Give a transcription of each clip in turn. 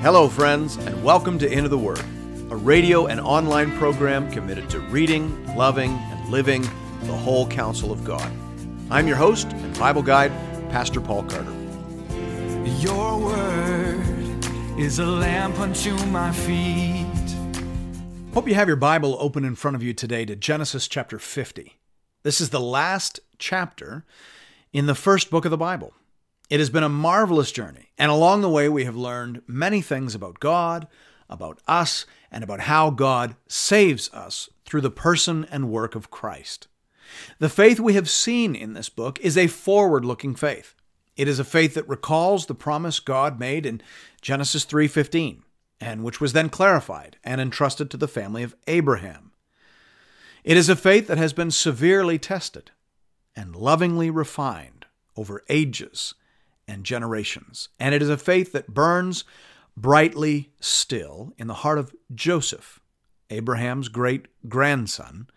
Hello, friends, and welcome to Into the Word, a radio and online program committed to reading, loving, and living the whole counsel of God. I'm your host and Bible guide, Pastor Paul Carter. Your word is a lamp unto my feet. Hope you have your Bible open in front of you today to Genesis chapter 50. This is the last chapter in the first book of the Bible. It has been a marvelous journey, and along the way, we have learned many things about God, about us, and about how God saves us through the person and work of Christ. The faith we have seen in this book is a forward looking faith. It is a faith that recalls the promise God made in Genesis 3:15 and which was then clarified and entrusted to the family of Abraham. It is a faith that has been severely tested and lovingly refined over ages and generations. And it is a faith that burns brightly still in the heart of Joseph, Abraham's great grandson,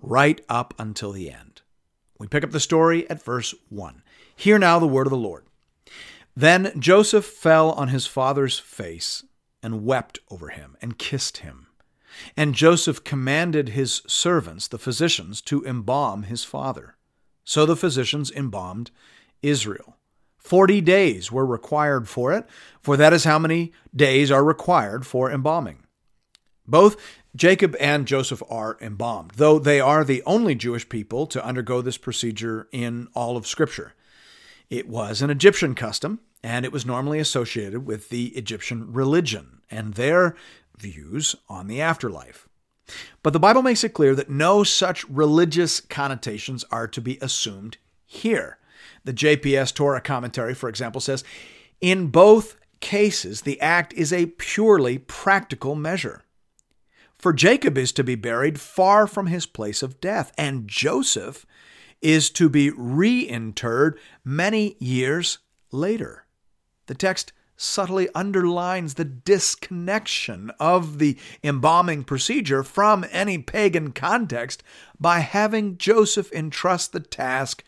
right up until the end. We pick up the story at verse 1. Hear now the word of the Lord. Then Joseph fell on his father's face and wept over him and kissed him. And Joseph commanded his servants, the physicians, to embalm his father. So the physicians embalmed Israel. Forty days were required for it, for that is how many days are required for embalming. Both Jacob and Joseph are embalmed, though they are the only Jewish people to undergo this procedure in all of Scripture. It was an Egyptian custom, and it was normally associated with the Egyptian religion and their views on the afterlife. But the Bible makes it clear that no such religious connotations are to be assumed here. The JPS Torah commentary, for example, says in both cases, the act is a purely practical measure. For Jacob is to be buried far from his place of death, and Joseph is to be reinterred many years later. The text subtly underlines the disconnection of the embalming procedure from any pagan context by having Joseph entrust the task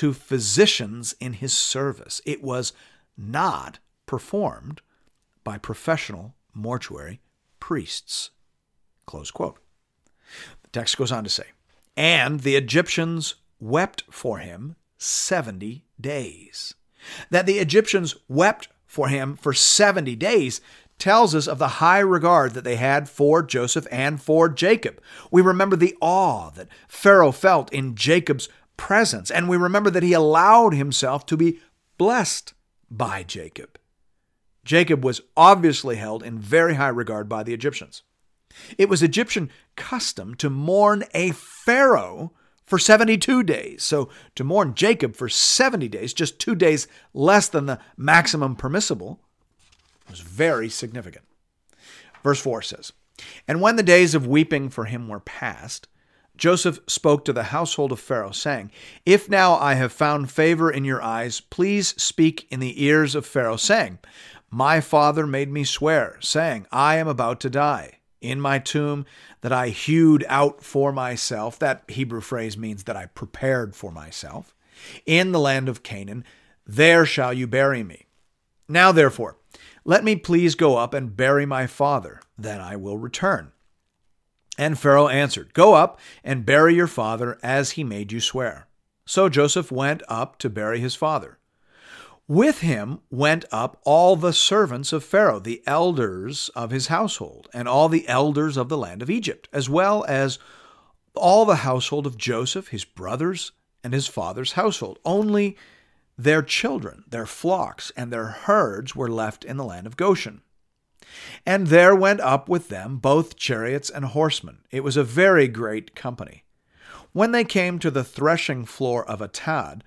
to physicians in his service. It was not performed by professional mortuary priests. Close quote. The text goes on to say, And the Egyptians wept for him 70 days. That the Egyptians wept for him for 70 days tells us of the high regard that they had for Joseph and for Jacob. We remember the awe that Pharaoh felt in Jacob's presence, and we remember that he allowed himself to be blessed by Jacob. Jacob was obviously held in very high regard by the Egyptians. It was Egyptian custom to mourn a Pharaoh for 72 days. So to mourn Jacob for 70 days, just two days less than the maximum permissible, was very significant. Verse 4 says, And when the days of weeping for him were past, Joseph spoke to the household of Pharaoh, saying, If now I have found favor in your eyes, please speak in the ears of Pharaoh, saying, My father made me swear, saying, I am about to die in my tomb that I hewed out for myself. That Hebrew phrase means that I prepared for myself. In the land of Canaan, there shall you bury me. Now, therefore, let me please go up and bury my father, then I will return. And Pharaoh answered, Go up and bury your father as he made you swear. So Joseph went up to bury his father. With him went up all the servants of Pharaoh, the elders of his household, and all the elders of the land of Egypt, as well as all the household of Joseph, his brothers, and his father's household. Only their children, their flocks, and their herds were left in the land of Goshen. And there went up with them both chariots and horsemen. It was a very great company. When they came to the threshing floor of Atad,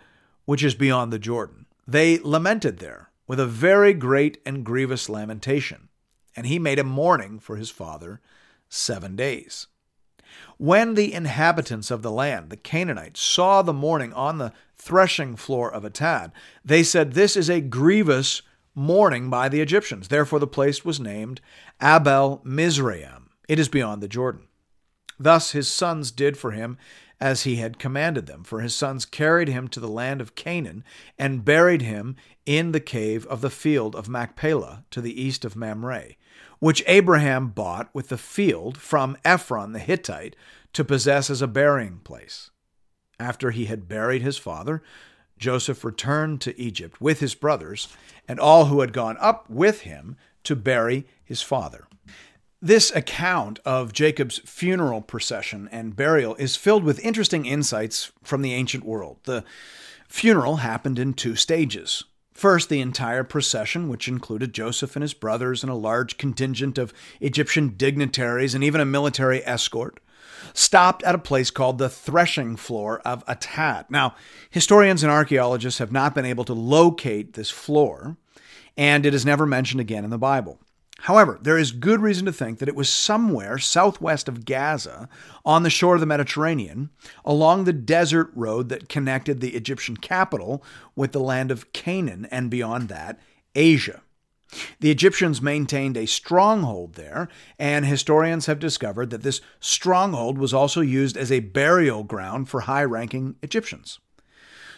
which is beyond the Jordan, they lamented there with a very great and grievous lamentation, and he made a mourning for his father seven days. When the inhabitants of the land, the Canaanites, saw the mourning on the threshing floor of Atad, they said, This is a grievous mourning by the Egyptians. Therefore, the place was named Abel Mizraim. It is beyond the Jordan. Thus his sons did for him as he had commanded them, for his sons carried him to the land of Canaan and buried him in the cave of the field of Machpelah to the east of Mamre, which Abraham bought with the field from Ephron the Hittite to possess as a burying place. After he had buried his father, Joseph returned to Egypt with his brothers and all who had gone up with him to bury his father. This account of Jacob's funeral procession and burial is filled with interesting insights from the ancient world. The funeral happened in two stages. First, the entire procession, which included Joseph and his brothers and a large contingent of Egyptian dignitaries and even a military escort, stopped at a place called the threshing floor of Atad. Now, historians and archaeologists have not been able to locate this floor, and it is never mentioned again in the Bible. However, there is good reason to think that it was somewhere southwest of Gaza on the shore of the Mediterranean, along the desert road that connected the Egyptian capital with the land of Canaan and beyond that, Asia. The Egyptians maintained a stronghold there, and historians have discovered that this stronghold was also used as a burial ground for high ranking Egyptians.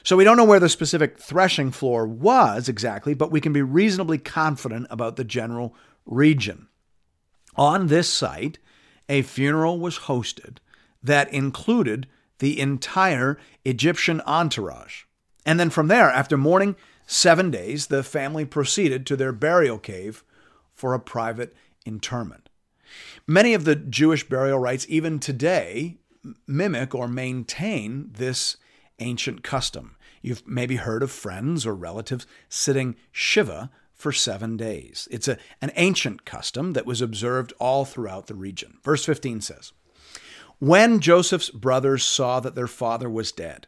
So we don't know where the specific threshing floor was exactly, but we can be reasonably confident about the general region. On this site, a funeral was hosted that included the entire Egyptian entourage. And then from there, after mourning seven days, the family proceeded to their burial cave for a private interment. Many of the Jewish burial rites, even today, mimic or maintain this ancient custom. You've maybe heard of friends or relatives sitting Shiva for seven days. It's a, an ancient custom that was observed all throughout the region. Verse 15 says When Joseph's brothers saw that their father was dead,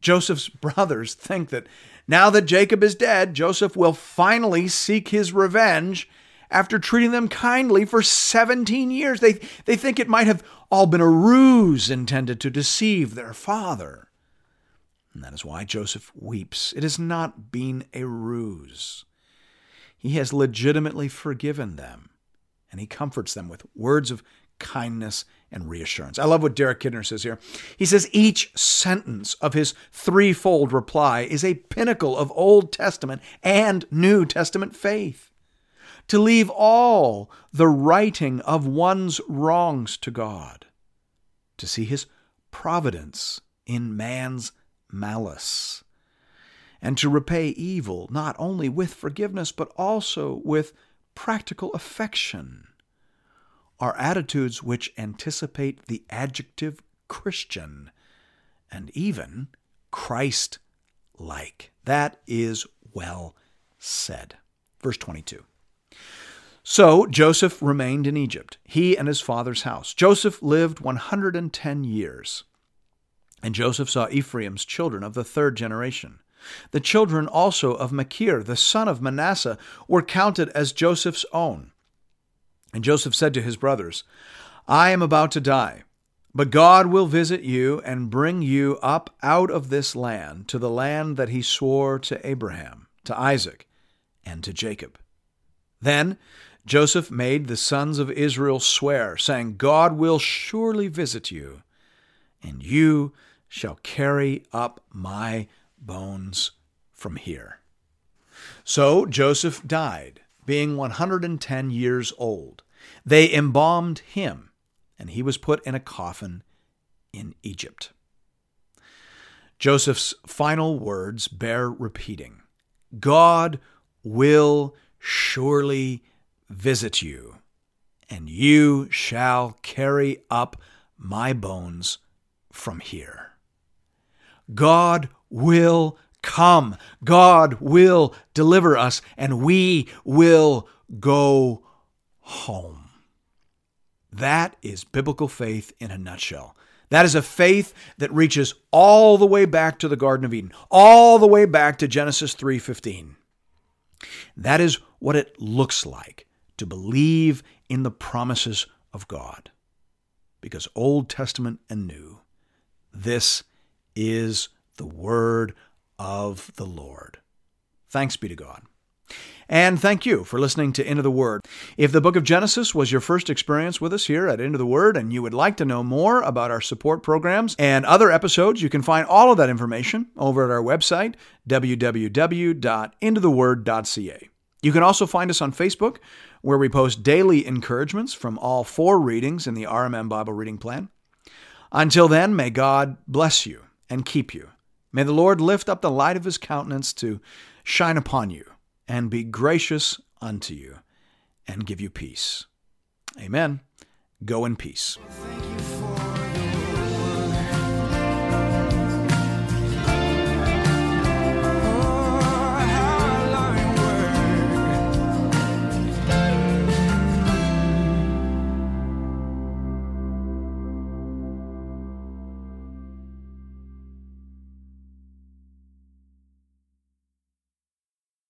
Joseph's brothers think that now that Jacob is dead, Joseph will finally seek his revenge after treating them kindly for 17 years. They, they think it might have all been a ruse intended to deceive their father. And that is why Joseph weeps. It has not been a ruse. He has legitimately forgiven them, and he comforts them with words of kindness and reassurance. I love what Derek Kidner says here. He says each sentence of his threefold reply is a pinnacle of Old Testament and New Testament faith. To leave all the righting of one's wrongs to God, to see his providence in man's malice, and to repay evil not only with forgiveness, but also with practical affection, are attitudes which anticipate the adjective Christian and even Christ like. That is well said. Verse 22. So Joseph remained in Egypt, he and his father's house. Joseph lived 110 years. And Joseph saw Ephraim's children of the third generation. The children also of Machir, the son of Manasseh, were counted as Joseph's own. And Joseph said to his brothers, I am about to die, but God will visit you and bring you up out of this land to the land that he swore to Abraham, to Isaac, and to Jacob. Then Joseph made the sons of Israel swear, saying, God will surely visit you, and you shall carry up my bones from here. So Joseph died, being 110 years old. They embalmed him, and he was put in a coffin in Egypt. Joseph's final words bear repeating God will surely visit you, and you shall carry up my bones from here. God will come. God will deliver us, and we will go home. That is biblical faith in a nutshell. That is a faith that reaches all the way back to the Garden of Eden, all the way back to Genesis 3:15. That is what it looks like to believe in the promises of God. Because Old Testament and New, this is the word of the Lord. Thanks be to God. And thank you for listening to Into the Word. If the book of Genesis was your first experience with us here at Into the Word and you would like to know more about our support programs and other episodes, you can find all of that information over at our website, www.intotheword.ca. You can also find us on Facebook, where we post daily encouragements from all four readings in the RMM Bible Reading Plan. Until then, may God bless you and keep you. May the Lord lift up the light of his countenance to shine upon you and be gracious unto you and give you peace. Amen. Go in peace.